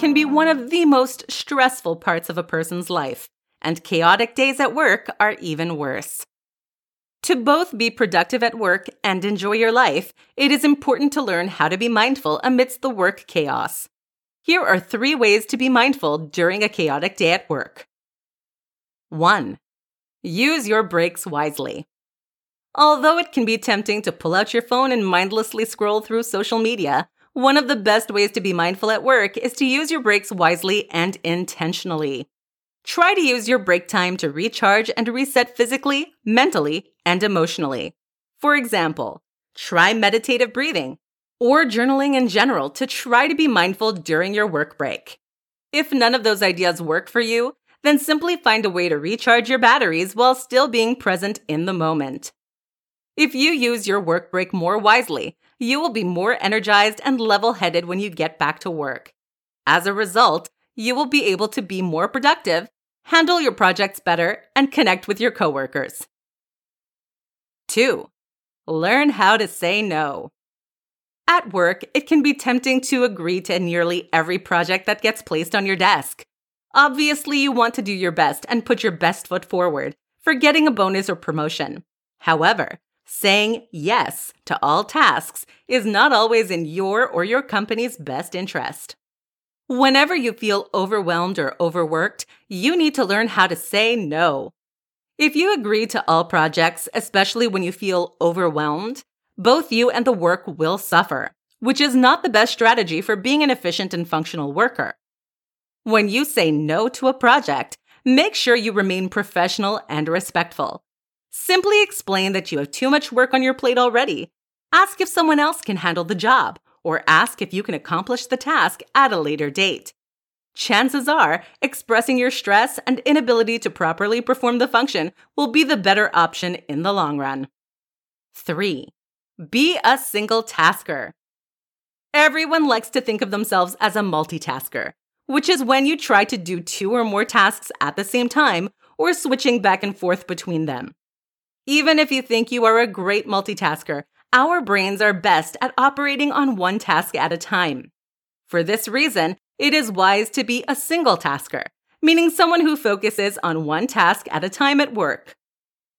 can be one of the most stressful parts of a person's life, and chaotic days at work are even worse. To both be productive at work and enjoy your life, it is important to learn how to be mindful amidst the work chaos. Here are three ways to be mindful during a chaotic day at work. 1. Use your breaks wisely. Although it can be tempting to pull out your phone and mindlessly scroll through social media, one of the best ways to be mindful at work is to use your breaks wisely and intentionally. Try to use your break time to recharge and reset physically, mentally, and emotionally. For example, try meditative breathing or journaling in general to try to be mindful during your work break. If none of those ideas work for you, then simply find a way to recharge your batteries while still being present in the moment. If you use your work break more wisely, you will be more energized and level headed when you get back to work. As a result, you will be able to be more productive, handle your projects better, and connect with your coworkers. 2. Learn how to say no. At work, it can be tempting to agree to nearly every project that gets placed on your desk. Obviously, you want to do your best and put your best foot forward for getting a bonus or promotion. However, saying yes to all tasks is not always in your or your company's best interest. Whenever you feel overwhelmed or overworked, you need to learn how to say no. If you agree to all projects, especially when you feel overwhelmed, both you and the work will suffer, which is not the best strategy for being an efficient and functional worker. When you say no to a project, make sure you remain professional and respectful. Simply explain that you have too much work on your plate already. Ask if someone else can handle the job, or ask if you can accomplish the task at a later date. Chances are, expressing your stress and inability to properly perform the function will be the better option in the long run. 3. Be a single tasker. Everyone likes to think of themselves as a multitasker, which is when you try to do two or more tasks at the same time or switching back and forth between them. Even if you think you are a great multitasker, our brains are best at operating on one task at a time. For this reason, it is wise to be a single tasker, meaning someone who focuses on one task at a time at work.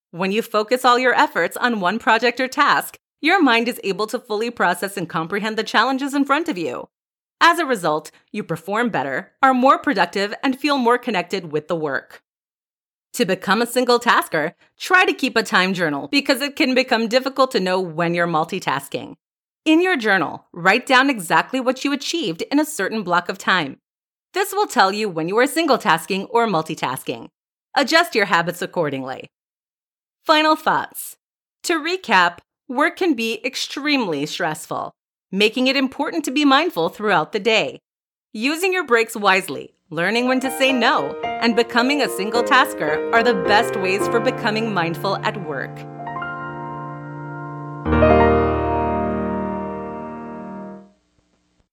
When you focus all your efforts on one project or task, your mind is able to fully process and comprehend the challenges in front of you. As a result, you perform better, are more productive, and feel more connected with the work. To become a single tasker, try to keep a time journal because it can become difficult to know when you're multitasking. In your journal, write down exactly what you achieved in a certain block of time. This will tell you when you are single tasking or multitasking. Adjust your habits accordingly. Final thoughts. To recap, work can be extremely stressful, making it important to be mindful throughout the day. Using your breaks wisely, learning when to say no, and becoming a single tasker are the best ways for becoming mindful at work.